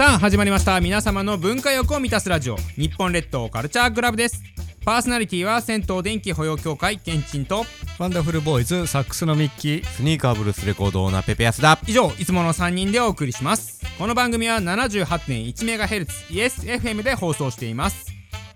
さあ始まりました。皆様の文化欲を満たすラジオ。日本列島カルチャークラブです。パーソナリティは銭湯電気保養協会ケンチンと。ワンダフルボーイズサックスのミッキースニーカーブルースレコードオーナーペペヤスだ。以上いつもの3人でお送りします。この番組は 78.1MHz イエス FM で放送しています。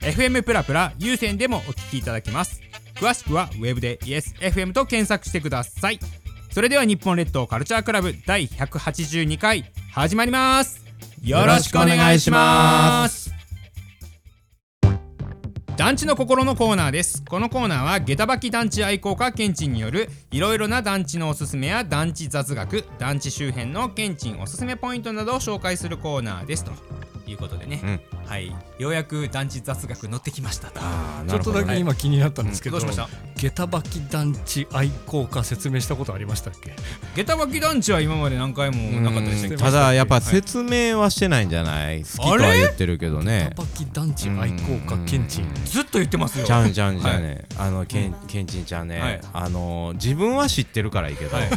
FM プラプラ有線でもお聞きいただけます。詳しくはウェブでイエス FM と検索してください。それでは日本列島カルチャークラブ第182回始まりますよろしくお願いします。団地の心のコーナーです。このコーナーは下駄履き団地愛好家ケンチンによるいろいろな団地のおすすめや団地雑学団地周辺のケンチンおすすめポイントなどを紹介するコーナーです。ということでね、はい。ようやく団地雑学乗ってきましたと。あちょっとだけ今気になったんですけど,、うんどうしまし下駄履き団地愛好家説明したことありましたっけ？下駄履き団地は今まで何回もなかったでしたっけ？ただやっぱ説明はしてないんじゃない？好きとは言ってるけどね。下駄履き団地愛好家ケンチン。ずっと言ってますよ。ちゃうんちゃうんじゃね、あのけん。けんちんちゃんね、はい。あの自分は知ってるからいいけど、はい。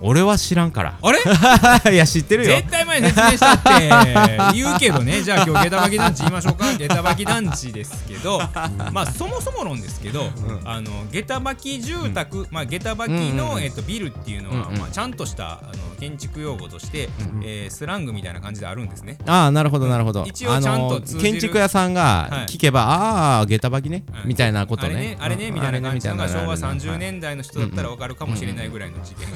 俺は知らんから。あれ？いや知ってるよ。絶対前に説明したって。言うけどね。じゃあ今日下駄履き団地言いましょうか。下駄履き団地ですけどまあそもそも論ですけど、あの下駄履き住宅、まあ下駄履きの、うんうんえっとビルっていうのは、うんうん。まあちゃんとしたあの建築用語として、えースラングみたいな感じであるんですね。ああなるほどなるほど。一応ちゃんとあの通じる。建築屋さんが聞けば、ああ下駄履きね、うんみたいなことね。あれねあれねみたいな感じのが昭和30代年代の人だったらわかるかもしれないぐらいの事件。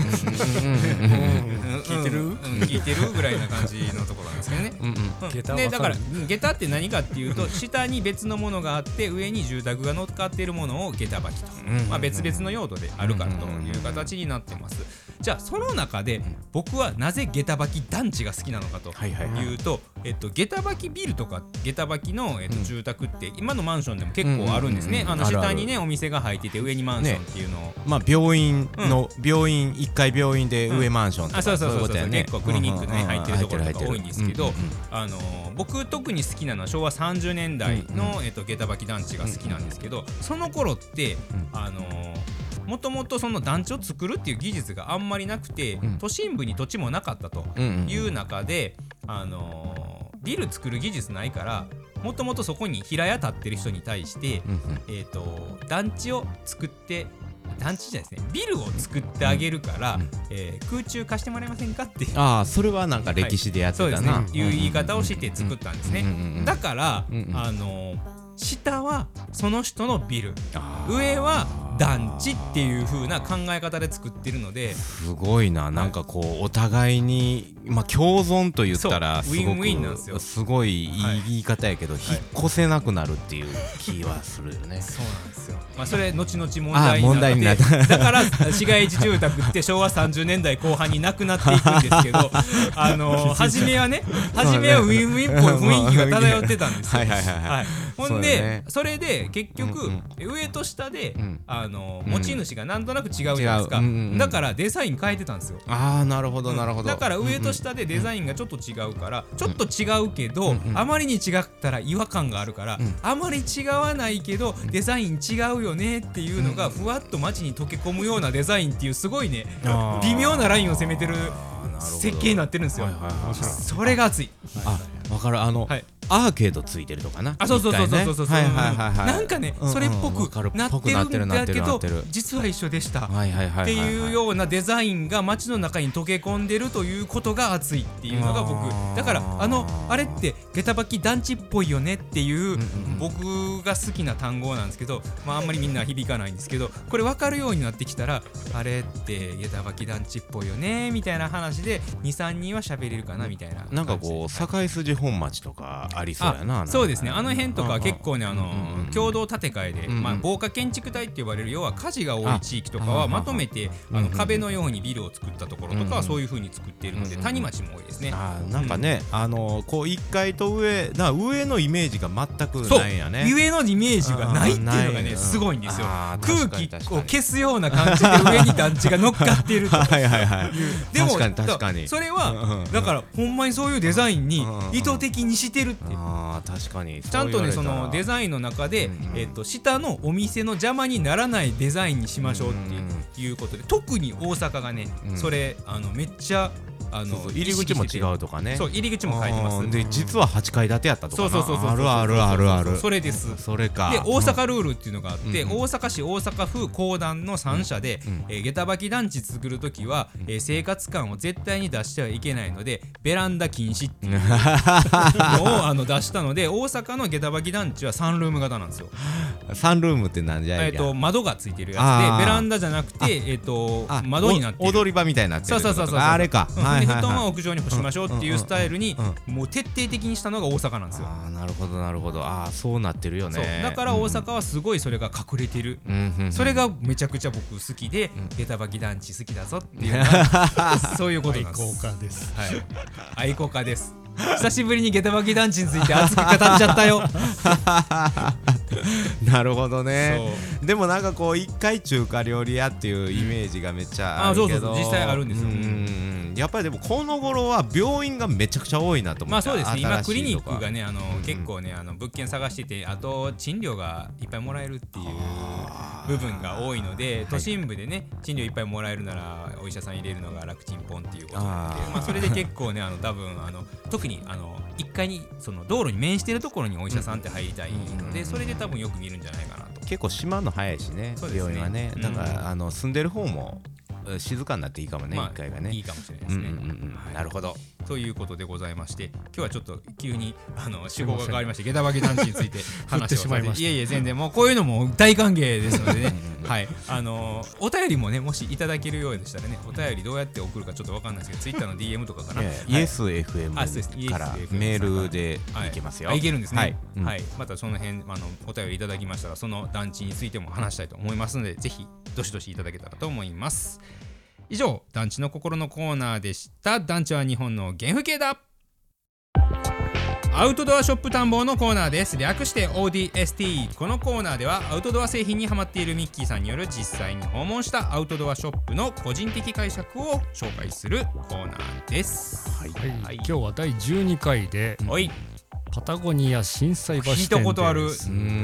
聞いてる？うんうん聞いてるぐらいな感じのところなんですけどね。うんうん。でだからうん下駄って何かっていうと下に別のものがあって上に住宅が乗っかっているものを下駄履きと、まあ、別々の用途であるからという形になってますじゃあその中で僕はなぜ下駄履き団地が好きなのかとはいはいはいうと、えっと、下駄履きビルとか下駄履きの、えっと、住宅って今のマンションでも結構あるんですね、うんうんうんあのあるある下にねお店が入ってて上にマンションっていうのを、まあ病院の、病院一階病院で上マンションとか、あそうそうそうそういことやね結構クリニックね入ってるところとか多いんですけど、うんうんうんあの僕特に好きなのは昭和30年代の、えっと、下駄履き団地が好きなんですけど、その頃って、あのーもともとその団地を作るっていう技術があんまりなくて、ん。都心部に土地もなかったとうんうんいう中で、あのービル作る技術ないからもともとそこに平屋建ってる人に対して、うんうん。えー、と団地を作って団地じゃないですね。ビルを作ってあげるから、うん。えー空中貸してもらえませんかってああそれはなんか歴史でやってそうですね。たな、いう言い方をして作ったんですね、うんうんうんだから、うんうんあの下はその人のビル。上は団地っていう風な考え方で作ってるのですごいな。なんかこうお互いにまあ共存と言ったらすごくウィンウィンなんですよ。すごいいいはい。言い方やけど、引っ越せなくなるっていう気はするよね。そうなんですよ、まあ、それ後々問題題になってだから市街地住宅って昭和30年代後半になくなっていくんですけど あの初めはね初めはウィンウィンっぽい雰囲気が漂ってたんですよ。はいほんでねそれで結局、うん上と下で、うんあのうん。持ち主がなんとなく違うじゃないですか、違う。うんうんうん。だからデザイン変えてたんですよ。ああなるほどなるほど。だから上と下でデザインがちょっと違うから、ちょっと違うけど、あまりに違ったら違和感があるから、ん。あまり違わないけどデザイン違うよねっていうのがふわっと街に溶け込むようなデザインっていうすごいね微妙なラインを攻めてる設計になってるんですよ。はいはいはい。それが熱い。あわかる。あの、はいアーケードついてるとかな。あそうそうそうそうそう。そう、はいはいはいはい。なんかね、うんうんそれっぽくなってるんだけど実は一緒でした。はいはいはい。っていうようなデザインが街の中に溶け込んでるということが熱いっていうのが僕。だからあのあれって下駄履き団地っぽいよねっていううんうん僕が好きな単語なんですけど、まあ、あんまりみんな響かないんですけどこれ分かるようになってきたらあれって下駄履き団地っぽいよねみたいな話で23人は喋れるかなみたいななんかこう堺筋本町とかありそうやな。あそうですね。あの辺とかは結構ねあのうんうん共同建て替えで、まあ、防火建築帯って呼ばれる要は火事が多い地域とかはあまとめてあの壁のようにビルを作ったところとかはそういうふうに作っているので谷町も多いですね。なんかね、あのこう1階と上な上のイメージが全くないんやね。上のイメージがないっていうのがねすごいんですよ。空気を消すような感じで上に団地が乗っかっていると はいはいはい。でも。それはだからほんまにそういうデザインに意図的にしてるってああ確かに。ちゃんとねそのデイザインの中で、えっと下のお店の邪魔にならないデザインにしましょうっていう,、ことで特に大阪がね、うん。それあのめっちゃあの入り口も違うとかね。そう入り口も書いてます。うん。で実は8階建てやったとかな。そうそうそうそうあるあるあるあるそれです。それか。で大阪ルールっていうのがあって、うん大阪市大阪府公団の3社で、うんえー下駄履き団地作る時は、えー生活感を絶対に出してはいけないのでベランダ禁止っていう。のをあの出したので大阪の下駄履き団地はサンルーム型なんですよ。サンルームってなんじゃい？えー、と窓がついてるやつでベランダじゃなくて、えー、とあ窓になって踊り場みたいになってるそうそうそうそうあれか。うん。はいはいで布団ははい屋上に干しましょうっていうスタイルにうんもう徹底的にしたのが大阪なんですよ。あーなるほどなるほど。ああそうなってるよそう。ねだから大阪はすごいそれが隠れてる、それがめちゃくちゃ僕好きで、下駄履き団地好きだぞっていうのが そういうこと愛なんです。好家です。はい、愛好家です。久しぶりに下駄履き団地について熱く語っちゃったよ。なるほどね。そう。でもなんかこう一回中華料理屋っていうイメージがめっちゃあるけど。あそうそうそう。実際あるんですよやっぱりでもこの頃は病院がめちゃくちゃ多いなと思ってまあそうですね。今クリニックがねあの、結構ねあの物件探しててあと賃料がいっぱいもらえるっていう部分が多いので都心部でね賃料いっぱいもらえるならお医者さん入れるのが楽ちんぽんっていうことなのでまあそれで結構ねあの多分あの特にあの1階にその道路に面してるところにお医者さんって入りたいのでそれで多分よく見るんじゃないかなと。結構閉まるの早いしねね。病院はね。うんだから、あの住んでる方もえ静かになっていいかもね、まあ一回がね。いいかもしれないですね。うんうんうんうん。はい。なるほど。ということでございまして今日はちょっと急にあの手法が変わりまして下駄履き団地について 話をしまいました。いえいえ全然もうこういうのも大歓迎ですのでね。はい。あのお便りもねもしいただけるようでしたらねお便りどうやって送るかちょっとわかんないですけどツイッターの DM とかかな、ええはい。YesFM あそうです。からメールではい。いけますよ、あいけるんですね。ははいい、またその辺あのお便りいただきましたらその団地についても話したいと思いますのでぜひどしどしいただけたらと思います。以上団地の心のコーナーでした。団地は日本の原風景だ。アウトドアショップ探訪のコーナーです略して ODST このコーナーではアウトドア製品にハマっているミッキーさんによる実際に訪問したアウトドアショップの個人的解釈を紹介するコーナーですはいはい、はい今日は第12回でおいパタゴニア震災橋店聞いたことある。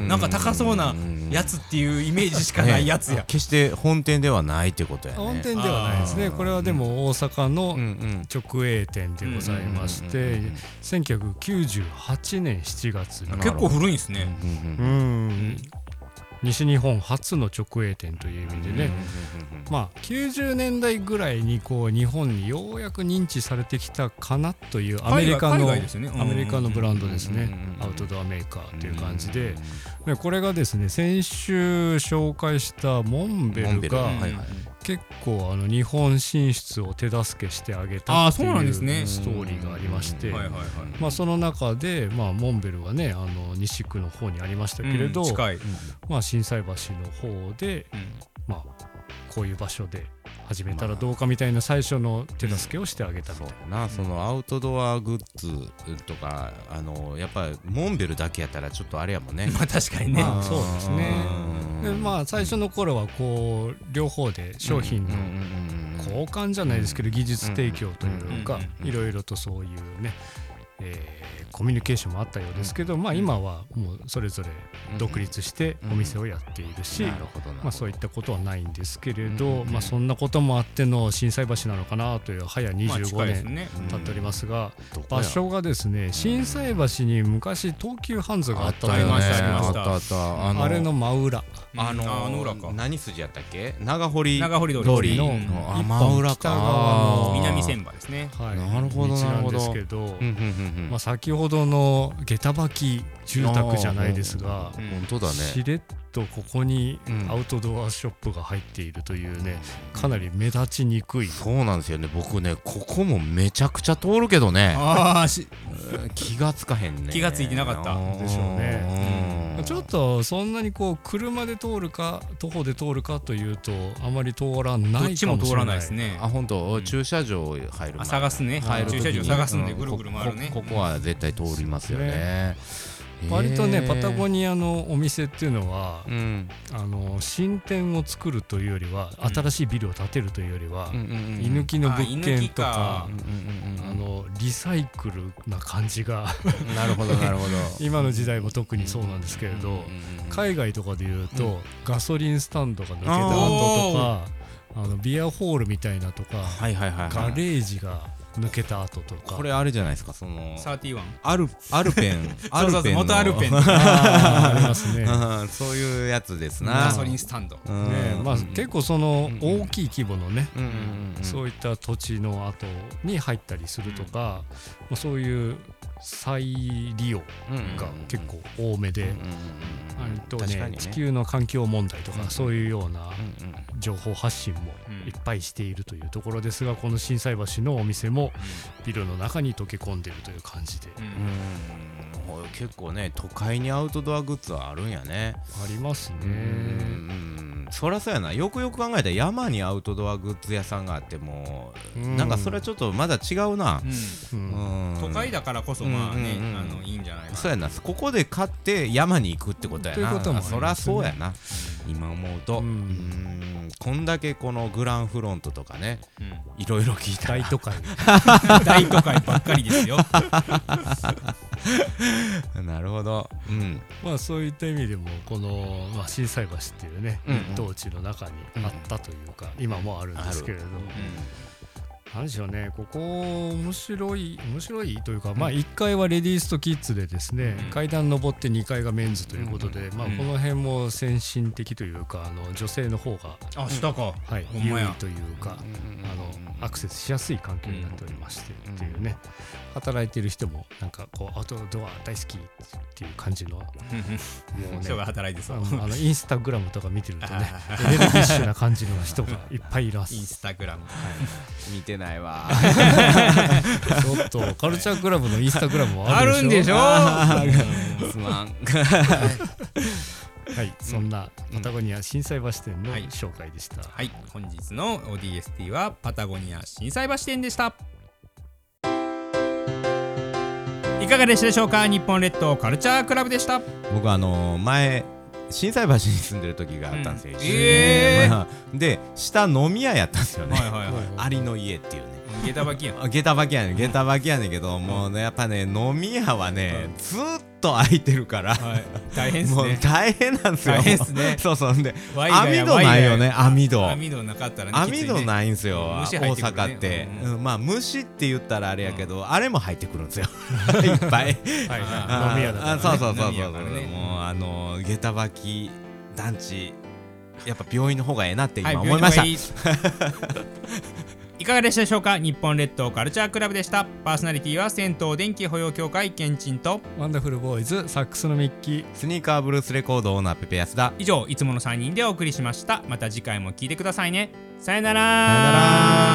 なんか高そうなやつっていうイメージしかないやつや。決して本店ではないってことやね。本店ではないですね。これはでも大阪の直営店でございましてうんうん1998年7月に。結構古いんですね。うん西日本初の直営店という意味でね、うんまあ90年代ぐらいにこう日本にようやく認知されてきたかなというアメリカ海のね。うんアメリカのブランドですねうんアウトドアメーカーという感じででこれがですね先週紹介したモンベルル。が結構あの日本進出を手助けしてあげあたってーそうなんですね。いうストーリーがありましてその中でまあモンベルはねあの西区の方にありましたけれど。まあ心斎橋の方でうん。まあこういう場所で始めたらどうかみたいな最初の手助けをしてあげたみたそいうな。そのアウトドアグッズとかあのやっぱりモンベルだけやったらちょっとあれやもんね。まあ確かにね。まあ。そうですね。でまあ最初の頃はこう両方で商品の交換じゃないですけど技術提供というかいろいろとそういうねえーコミュニケーションもあったようですけどまあ今はもうそれぞれ独立してお店をやっているしなるほどなるほど。まあそういったことはないんですけれうん。どまあそんなこともあっての震災橋なのかなという早まあ近25年経っておりますが場所がですね心斎橋に昔東急ハンズがあったとありま思うんですけした。ありまあったあった。あのあれの真裏。うん。あのああの裏か。何筋やったっけ？長堀長堀通り。通りの真裏か。南千葉ですね。はい。なるほど道なんですなけど。うんうんうんうんまあ先ほどの下駄履き住宅じゃないですがうん本当だね。しれっとここにうんアウトドアショップが入っているというねかなり目立ちにくい。そうなんですよね。僕ねここもめちゃくちゃ通るけどね。ああし気がつかへんね。気がついてなかった。でしょうね。うん。ちょっとそんなにこう車で通るか徒歩で通るかというとあまり通らないどっちも通らないですね。あ本当？駐車場入る探すね。駐車場探すんでうんぐるぐる回るね。ここは絶対通りますよね割とねパタゴニニアのお店っていうのはうん。あの新店を作るというよりはうん。新しいビルを建てるというよりはうんうんうん居抜きの物件とかあのリサイクルな感じがうんなるほど なるほど。今の時代も特にそうなんですけれど海外とかでいうとガソリンスタンドが抜けた後とかあのビアホールみたいなとかはいはいはいはい。ガレージが抜けた後とか。これあれじゃないですかその31アルアルペン。ア そうそうそうルペンの。元アルペン。のありますね。そういうやつですな。ガソリンスタンド。うん。まあうん。結構そのうん大きい規模のね、うんそういった土地の後に入ったりするとか、まあ、そういう再利用が結構多めで、とねね。地球の環境問題とかうんそういうような情報発信もうんいっぱいしているというところですがこの心斎橋のお店もビルの中に溶け込んでいるという感じで。結構ね都会にアウトドアグッズはあるんやね。ありますね。うんうんそりゃそうやな。よくよく考えたら山にアウトドアグッズ屋さんがあってもうん。なんかそれはちょっとまだ違うな。うん。うん。うん都会だからこそまあねうんうんうん。あのいいんじゃないかな。そうやな。ここで買って山に行くってことやな。ということもありますね。そりゃそうやな。今思うと。ううんん。こんだけこのグランフロントとかねうん。いろいろ聞いたら。大都会。大都会ばっかりですよ なるほど。うん。まあそういった意味でもこの、まあ、心斎橋っていうねうん一等地の中にあったというか、今もあるんですけれども、でしょうね。ここ面白い面白いというか、まあ1階はレディースとキッズでですね、うん。階段登って2階がメンズということで、まあうんこの辺も先進的というかあの女性の方が、あしたか。はい、優位というか、あのアクセスしやすい環境になっておりまして、っていうね。働いてる人もなんかこうアウトドア大好きっていう感じのもうね人が働いてそう。あのインスタグラムとか見てるとねあエネルギッシュな感じの人がいっぱいいます。インスタグラム。見てないわ。ちょっとカルチャークラブのインスタグラムもああるんでしょ？るんでしょすまん。はい、そんなパタゴニア震災橋店のはい。紹介でした。はい本日の ODST はパタゴニア震災橋店でした。いかがでしたでしょうか？日本列島カルチャークラブでした。僕あの前心斎橋に住んでる時があったんですよ、うん。えー。まあで下飲み屋やったんですよね、はいはいはい。アリの家っていうね下駄履きやん。あ下駄履きやねん。下駄履きやねんけど、もうねやっぱね飲み屋はね、ずっと開いてるから、はい。大変っすもうね大変なんですよ。大変っすね。そうそう。でワイガヤ網戸ないよね網戸。網戸なかったらね網戸いないんすよ、うん虫大入ってくるね。阪って、うんうんまあ虫って言ったらあれやけど、あれも入ってくるんですよ。いっぱい。はいあはい、飲み屋だから、あね。そうそうそうそう。飲み屋からね。もうあの下駄履き団地やっぱ病院の方がええなってはい今思いました、病院の方がいい いかがでしたでしょうか？日本列島カルチャークラブでした。パーソナリティは銭湯電気保養協会ケンチンと。ワンダフルボーイズサックスのミッキー。スニーカーブルースレコードオーナーペペヤスだ以上いつもの3人でお送りしました。また次回も聞いてくださいね。さよなら。さよなら